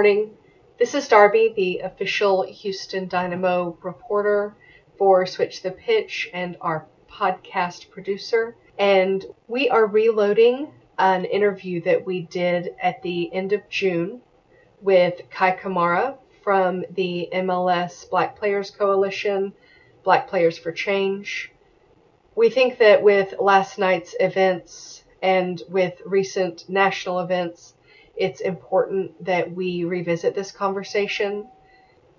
morning. This is Darby, the official Houston Dynamo reporter for Switch the Pitch and our podcast producer. And we are reloading an interview that we did at the end of June with Kei Kamara from the MLS Black Players Coalition, Black Players for Change. We think that with last night's events and with recent national events, it's important that we revisit this conversation.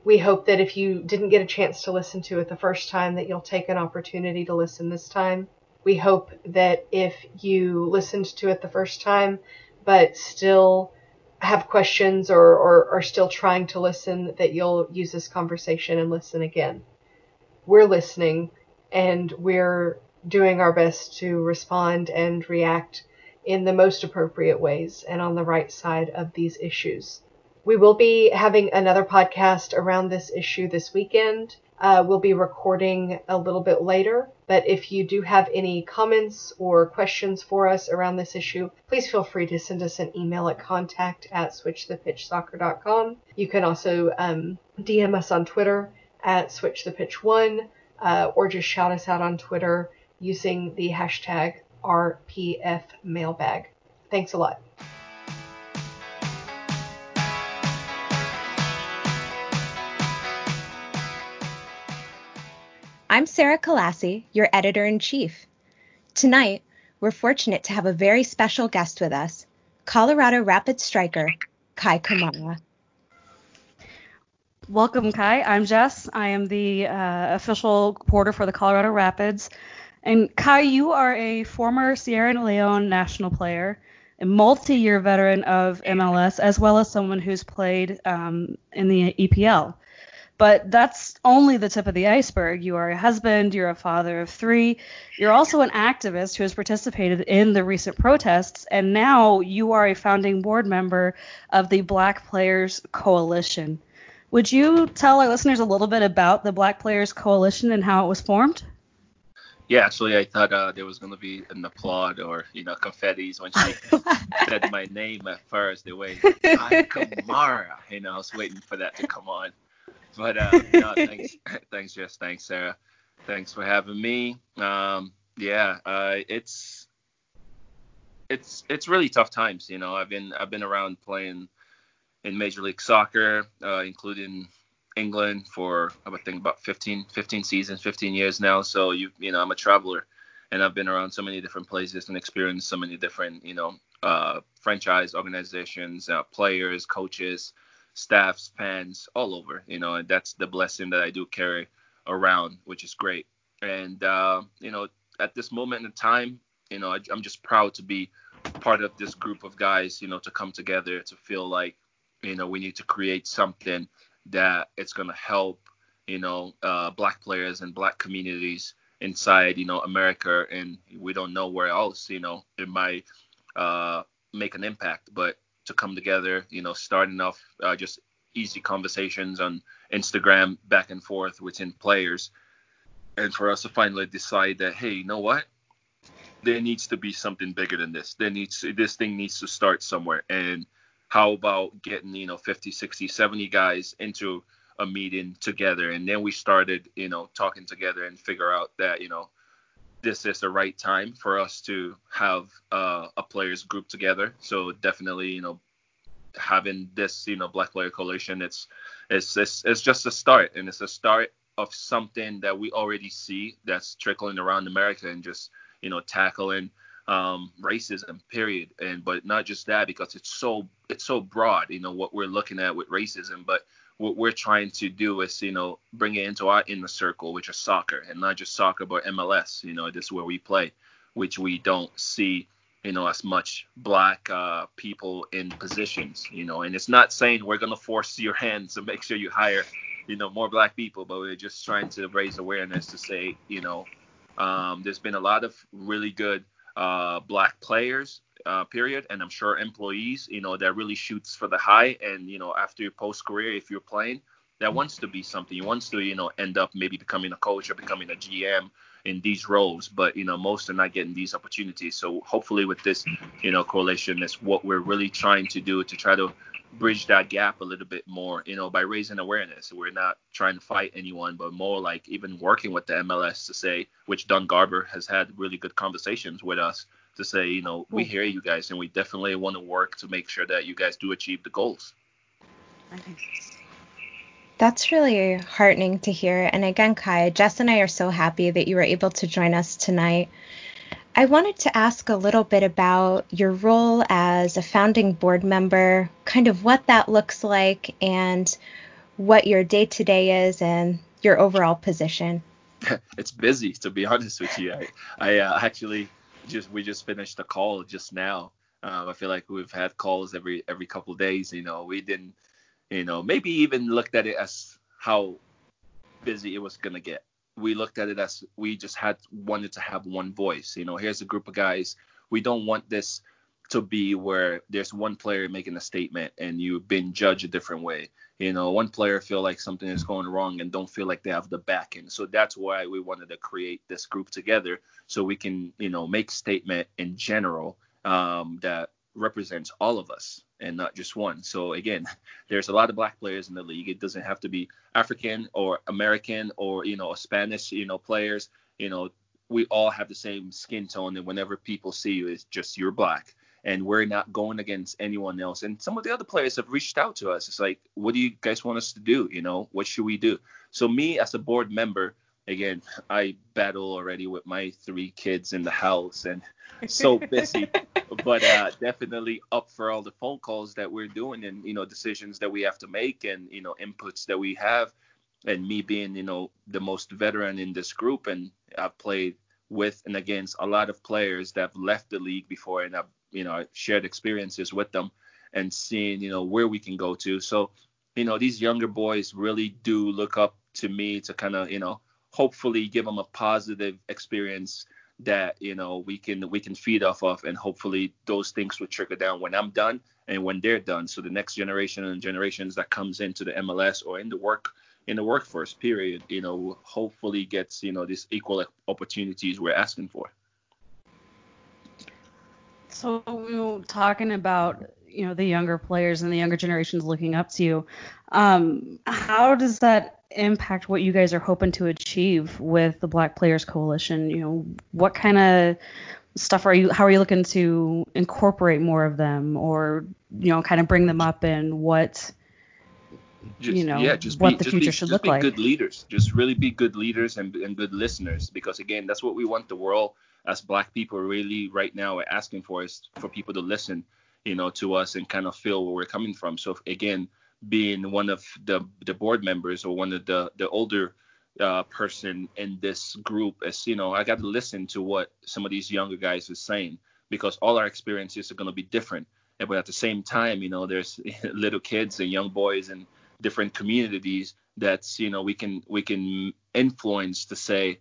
We hope that if you didn't get a chance to listen to it the first time, that you'll take an opportunity to listen this time. We hope that if you listened to it the first time, but still have questions or, or are still trying to listen, that you'll use this conversation and listen again. We're listening and we're doing our best to respond and react in the most appropriate ways and on the right side of these issues. We will be having another podcast around this issue this weekend. Uh, we'll be recording a little bit later, but if you do have any comments or questions for us around this issue, please feel free to send us an email at contact at switchthepitchsoccer.com. You can also um, DM us on Twitter at switchthepitch1 uh, or just shout us out on Twitter using the hashtag RPF mailbag. Thanks a lot. I'm Sarah Kalassi, your editor in chief. Tonight, we're fortunate to have a very special guest with us Colorado Rapids striker Kei Kamara. Welcome, Kei. I'm Jess. I am the uh, official reporter for the Colorado Rapids. And Kei, you are a former Sierra Leone national player, a multi-year veteran of MLS, as well as someone who's played um, in the EPL. But that's only the tip of the iceberg. You are a husband, you're a father of three, you're also an activist who has participated in the recent protests, and now you are a founding board member of the Black Players Coalition. Would you tell our listeners a little bit about the Black Players Coalition and how it was formed? Yeah, actually, I thought uh, there was gonna be an applaud or you know confetti's when she said my name at first. The way Kei Kamara, you know, I was waiting for that to come on. But uh, no, thanks, thanks, Jess, thanks, Sarah, thanks for having me. Um, yeah, uh, it's it's it's really tough times. You know, I've been I've been around playing in Major League Soccer, uh, including England for I would think about 15, 15 seasons, 15 years now. So you you know I'm a traveler, and I've been around so many different places and experienced so many different you know uh, franchise organizations, uh, players, coaches, staffs, fans, all over. You know, and that's the blessing that I do carry around, which is great. And uh, you know, at this moment in time, you know, I, I'm just proud to be part of this group of guys. You know, to come together to feel like you know we need to create something that it's going to help, you know, uh, black players and black communities inside, you know, America, and we don't know where else, you know, it might uh, make an impact. But to come together, you know, starting off uh, just easy conversations on Instagram back and forth within players, and for us to finally decide that, hey, you know what? There needs to be something bigger than this. There needs this thing needs to start somewhere, and how about getting you know 50 60 70 guys into a meeting together? And then we started you know talking together and figure out that you know this is the right time for us to have uh, a players group together. So definitely you know having this you know black player coalition it's it's it's, it's just a start. And it's a start of something that we already see that's trickling around america and just you know tackling um, racism, period. And but not just that, because it's so it's so broad. You know what we're looking at with racism, but what we're trying to do is you know bring it into our inner circle, which is soccer, and not just soccer, but MLS. You know, this is where we play, which we don't see you know as much black uh, people in positions. You know, and it's not saying we're gonna force your hands to make sure you hire you know more black people, but we're just trying to raise awareness to say you know um, there's been a lot of really good uh, black players, uh, period, and I'm sure employees, you know, that really shoots for the high. And you know, after your post career, if you're playing, that wants to be something. He wants to, you know, end up maybe becoming a coach or becoming a GM in these roles. But you know, most are not getting these opportunities. So hopefully, with this, you know, coalition, that's what we're really trying to do to try to bridge that gap a little bit more, you know, by raising awareness. We're not trying to fight anyone, but more like even working with the MLS to say, which Don Garber has had really good conversations with us to say, you know, we hear you guys and we definitely want to work to make sure that you guys do achieve the goals. That's really heartening to hear. And again, Kei, Jess and I are so happy that you were able to join us tonight. I wanted to ask a little bit about your role as a founding board member, kind of what that looks like, and what your day to day is, and your overall position. it's busy, to be honest with you. I, I uh, actually just we just finished a call just now. Um, I feel like we've had calls every every couple days. You know, we didn't, you know, maybe even looked at it as how busy it was gonna get we looked at it as we just had wanted to have one voice. You know, here's a group of guys. We don't want this to be where there's one player making a statement and you've been judged a different way. You know, one player feel like something is going wrong and don't feel like they have the backing. So that's why we wanted to create this group together so we can, you know, make statement in general um, that represents all of us and not just one. So again, there's a lot of black players in the league. It doesn't have to be African or American or you know Spanish, you know, players. You know, we all have the same skin tone, and whenever people see you, it's just you're black. And we're not going against anyone else. And some of the other players have reached out to us. It's like, what do you guys want us to do? You know, what should we do? So me as a board member, again, I battle already with my three kids in the house and so busy, but uh, definitely up for all the phone calls that we're doing and you know decisions that we have to make and you know inputs that we have. And me being you know the most veteran in this group and I've played with and against a lot of players that have left the league before and I've you know shared experiences with them and seeing you know where we can go to. So you know these younger boys really do look up to me to kind of you know hopefully give them a positive experience that you know we can we can feed off of and hopefully those things will trickle down when I'm done and when they're done. So the next generation and generations that comes into the MLS or in the work in the workforce period you know hopefully gets you know these equal opportunities we're asking for. So we were talking about you know the younger players and the younger generations looking up to you. Um, how does that impact what you guys are hoping to achieve with the Black Players Coalition? You know, what kind of stuff are you how are you looking to incorporate more of them? Or you know kind of bring them up and what just, you know yeah, just what be, the just future be, should just look be like. good leaders. Just really be good leaders and, and good listeners. Because again that's what we want the world as black people really right now are asking for is for people to listen you know to us and kind of feel where we're coming from. So again being one of the the board members or one of the the older uh, person in this group is you know I got to listen to what some of these younger guys are saying because all our experiences are going to be different. But at the same time, you know, there's little kids and young boys and different communities that's you know we can we can influence to say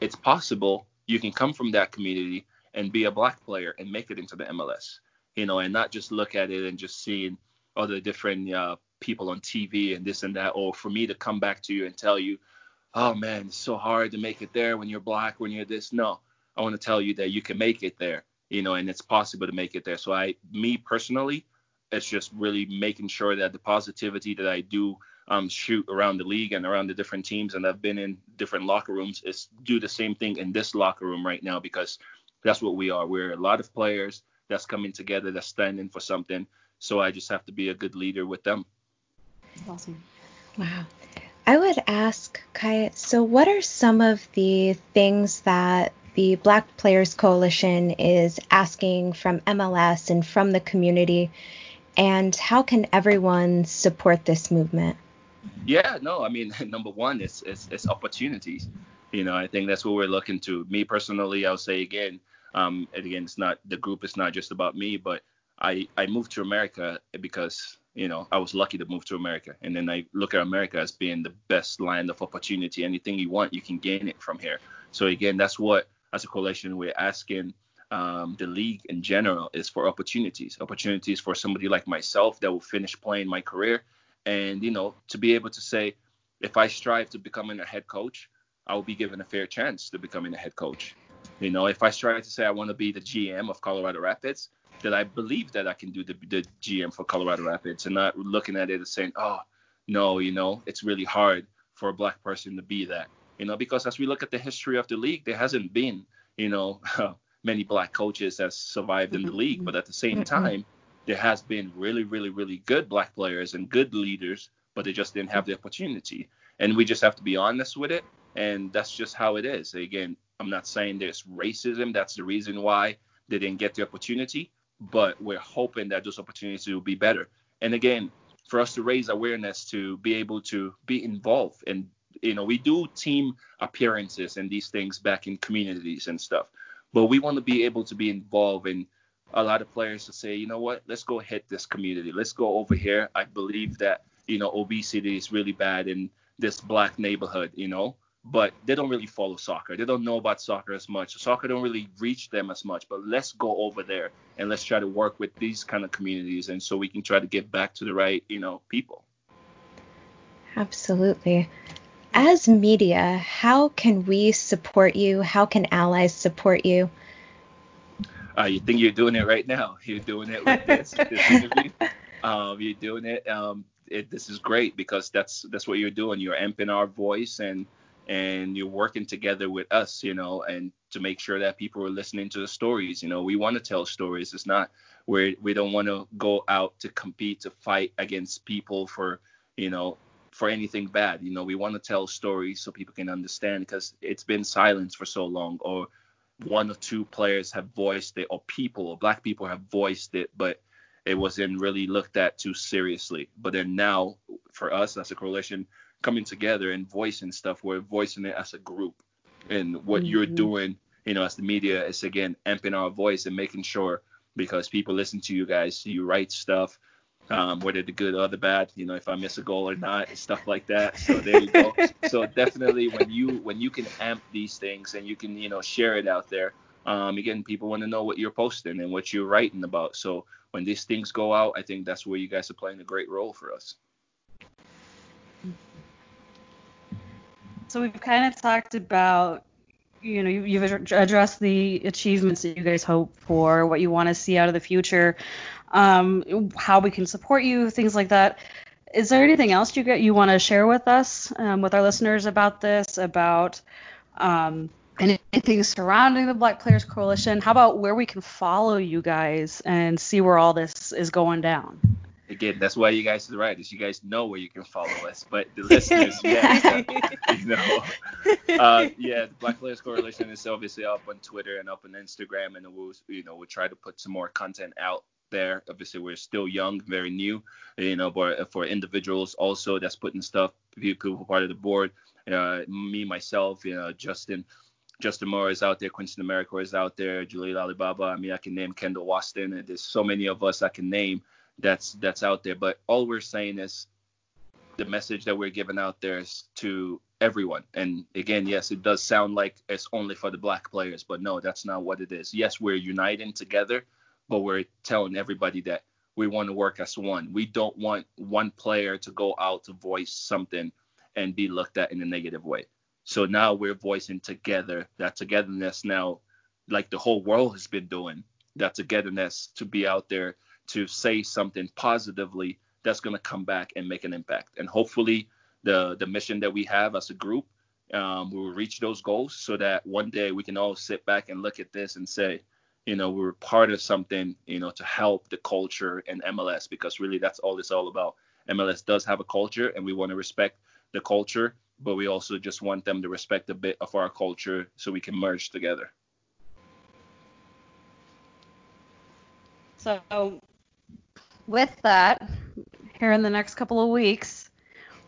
it's possible you can come from that community and be a black player and make it into the MLS, you know, and not just look at it and just seeing other different uh, people on TV and this and that, or for me to come back to you and tell you, oh man, it's so hard to make it there when you're black, when you're this. No, I want to tell you that you can make it there, you know, and it's possible to make it there. So I, me personally, it's just really making sure that the positivity that I do um, shoot around the league and around the different teams, and I've been in different locker rooms, is do the same thing in this locker room right now because that's what we are. We're a lot of players that's coming together, that's standing for something. So I just have to be a good leader with them. awesome Wow. I would ask, Kei, so what are some of the things that the Black Players Coalition is asking from MLS and from the community, and how can everyone support this movement? Yeah, no, I mean, number one is is, is opportunities. You know, I think that's what we're looking to. Me personally, I'll say again, um, and again, it's not the group is not just about me, but I I moved to America because you know I was lucky to move to America, and then I look at America as being the best land of opportunity. Anything you want, you can gain it from here. So again, that's what as a coalition we're asking um, the league in general is for opportunities, opportunities for somebody like myself that will finish playing my career, and you know to be able to say, if I strive to becoming a head coach, I will be given a fair chance to becoming a head coach. You know, if I strive to say I want to be the GM of Colorado Rapids, that I believe that I can do the, the GM for Colorado Rapids, and not looking at it and saying, oh no, you know, it's really hard for a black person to be that. You know, because as we look at the history of the league, there hasn't been, you know, many black coaches that survived in the league, but at the same mm-hmm. time, there has been really, really, really good black players and good leaders, but they just didn't have the opportunity. And we just have to be honest with it, and that's just how it is. Again, I'm not saying there's racism. That's the reason why they didn't get the opportunity, but we're hoping that those opportunities will be better. And again, for us to raise awareness to be able to be involved and you know we do team appearances and these things back in communities and stuff but we want to be able to be involved in a lot of players to say you know what let's go hit this community let's go over here i believe that you know obesity is really bad in this black neighborhood you know but they don't really follow soccer they don't know about soccer as much soccer don't really reach them as much but let's go over there and let's try to work with these kind of communities and so we can try to get back to the right you know people Absolutely. As media, how can we support you? How can allies support you? uh, you think you're doing it right now. You're doing it with this, this interview. Um, you're doing it. Um, it. This is great because that's that's what you're doing. You're amping our voice and and you're working together with us, you know, and to make sure that people are listening to the stories. You know, we want to tell stories. It's not where we don't want to go out to compete to fight against people for you know for anything bad. You know, we want to tell stories so people can understand because it's been silence for so long, or one or two players have voiced it, or people, or black people have voiced it, but it wasn't really looked at too seriously. But then now, for us as a coalition coming together and voicing stuff, we're voicing it as a group. And what you're doing, you know, as the media is again amping our voice and making sure because people listen to you guys, you write stuff, um, whether the good or the bad, you know, if I miss a goal or not, and stuff like that. So there you go. so definitely when you when you can amp these things and you can you know share it out there, um, again, people want to know what you're posting and what you're writing about. So when these things go out, I think that's where you guys are playing a great role for us. So we've kind of talked about, you know, you- you've addressed the achievements that you guys hope for, what you want to see out of the future, um, how we can support you, things like that. Is there anything else you get you want to share with us, um, with our listeners about this, about um, anything surrounding the Black Players Coalition? How about where we can follow you guys and see where all this is going down? Again, that's why you guys are right. Is you guys know where you can follow us, but the listeners, yes, uh, you know, uh, yeah, the Black Players Coalition is obviously up on Twitter and up on Instagram, and we'll, you know, we'll try to put some more content out there. Obviously, we're still young, very new, you know, but for individuals also that's putting stuff, people who are part of the board, uh, me, myself, you know, Justin. Justin Morrow is out there, Quincy Amarikwa is out there, Jalil Anibaba. I mean, I can name Kendall Waston, and there's so many of us I can name that's that's out there. But all we're saying is the message that we're giving out there is to everyone. And again, yes, it does sound like it's only for the black players, but no, that's not what it is. Yes, we're uniting together, but we're telling everybody that we want to work as one. We don't want one player to go out to voice something and be looked at in a negative way. So now we're voicing together that togetherness now, like the whole world has been doing, that togetherness to be out there to say something positively that's going to come back and make an impact. And hopefully, the the mission that we have as a group, um, we will reach those goals so that one day we can all sit back and look at this and say, you know, we are part of something, you know, to help the culture and MLS because really that's all it's all about. MLS does have a culture and we want to respect the culture, but we also just want them to respect a bit of our culture so we can merge together. So, with that, here in the next couple of weeks,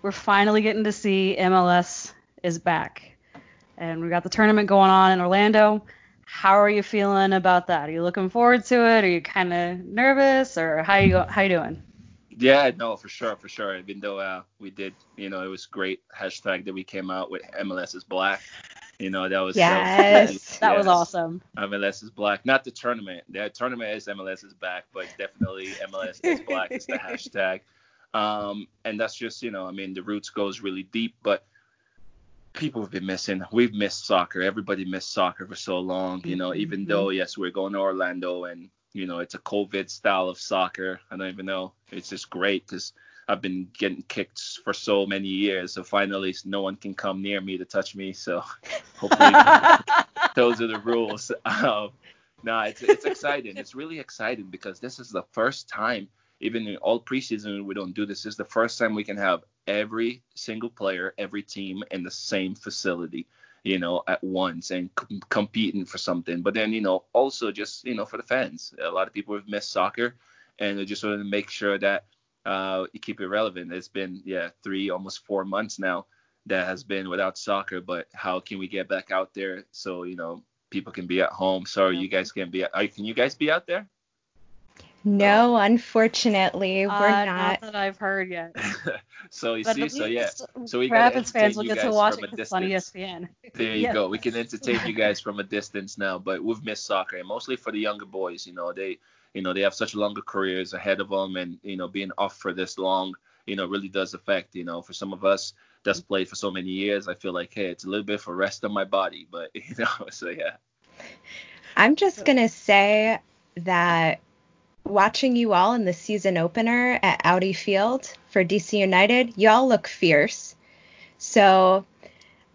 we're finally getting to see MLS is back. And we got the tournament going on in Orlando. How are you feeling about that? Are you looking forward to it? Are you kind of nervous, or how you how you doing? Yeah, no, for sure, for sure. Even though uh, we did, you know, it was great hashtag that we came out with MLS is black. You know, that was Yes. That was yes. awesome. MLS is black. Not the tournament. The tournament is MLS is back, but definitely MLS is black is the hashtag. Um, and that's just, you know, I mean, the roots goes really deep, but people have been missing. We've missed soccer. Everybody missed soccer for so long. You know, even Mhm. though yes, we're going to Orlando and you know it's a COVID style of soccer. I don't even know. It's just great because I've been getting kicked for so many years. So finally, no one can come near me to touch me. So hopefully those are the rules. Um, no, it's it's exciting. It's really exciting because this is the first time, even in all preseason, we don't do this. This is the first time we can have every single player, every team in the same facility, you know, at once and c- competing for something. But then, you know, also just you know for the fans, a lot of people have missed soccer, and they just want to make sure that uh, you keep it relevant. It's been yeah three, almost four months now that has been without soccer, but how can we get back out there so you know people can be at home? Sorry, you guys can't be. Are, can you guys be out there? No, unfortunately, we're Uh, not. that I've heard yet. so you But see, so yeah, so we gotta Rapids fans entertain will get to watch from a it 'cause it's on. ESPN. There you Yes. go. We can entertain you guys from a distance now, but we've missed soccer, and mostly for the younger boys. You know, they, you know, they have such longer careers ahead of them, and you know, being off for this long, you know, really does affect. You know, for some of us that's mm-hmm. played for so many years, I feel like, hey, it's a little bit for rest of my body, but you know, so yeah. I'm just going to say that watching you all in the season opener at Audi Field for DC United, y'all look fierce. So,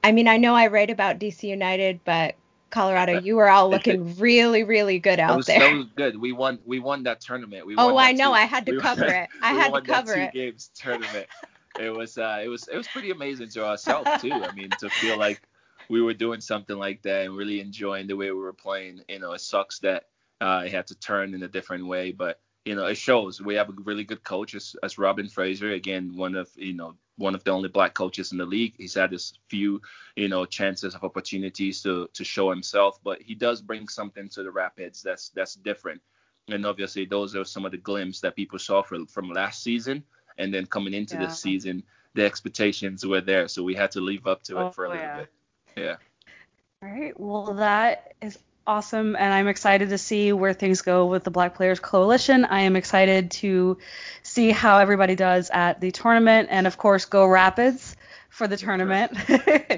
I mean, I know I write about DC United, but Colorado, you were all looking really, really good That out was there. that was good. We won we won that tournament. We Oh, I know. two- I had to we cover won- it. I had to cover that it. two games tournament. It was uh it was it was pretty amazing to ourselves too. I mean to feel like we were doing something like that and really enjoying the way we were playing. You know, it sucks that uh it had to turn in a different way, but you know, it shows we have a really good coach as, as Robin Fraser. Again, one of you know one of the only black coaches in the league. He's had his few you know chances of opportunities to to show himself, but he does bring something to the Rapids that's that's different. And obviously, those are some of the glimpses that people saw from from last season, and then coming into Yeah. this season, the expectations were there, so we had to live up to it Oh, for a little yeah. bit. Yeah. All right. Well, that is awesome, and I'm excited to see where things go with the Black Players Coalition. I am excited to see how everybody does at the tournament, and of course, go Rapids for the tournament.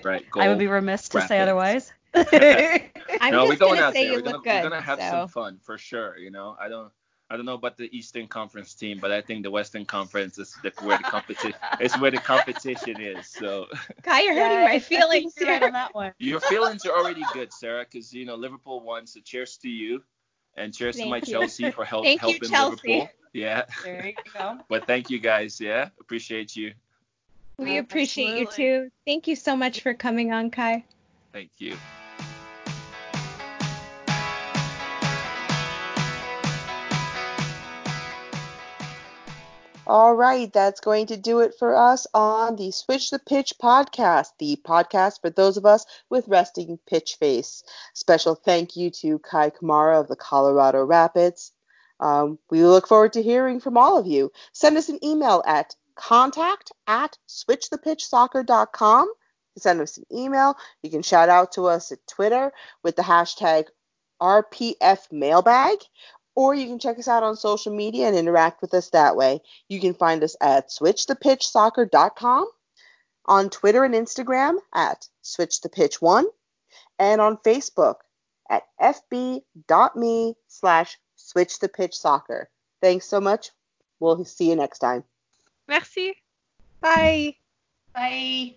Right. I would be remiss to say otherwise. I'm no, just we're going gonna out say there. you we're gonna, look good. We're gonna have so. some fun for sure. You know, I don't. I don't know about the Eastern Conference team, but I think the Western Conference is the, where the competition is where the competition is. So Kei, you're hurting Yeah, my feelings you're right on that one. your feelings are already good, Sarah, because you know Liverpool won. So cheers to you, and cheers to my you. Chelsea for help, Thank you, helping Chelsea. Liverpool. Yeah, There you go. but thank you guys. Yeah, appreciate you. We appreciate you too. Thank you so much for coming on, Kai. Thank you. All right, that's going to do it for us on the Switch the Pitch podcast, the podcast for those of us with resting pitch face. Special thank you to Kei Kamara of the Colorado Rapids. Um, we look forward to hearing from all of you. Send us an email at contact at switchthepitchsoccer.com. Send us an email. You can shout out to us at Twitter with the hashtag RPF mailbag, or you can check us out on social media and interact with us that way. You can find us at switchthepitchsoccer.com, on Twitter and Instagram at switchthepitch1, and on Facebook at fb.me slash switchthepitchsoccer. Thanks so much. We'll see you next time. Merci. Bye. Bye.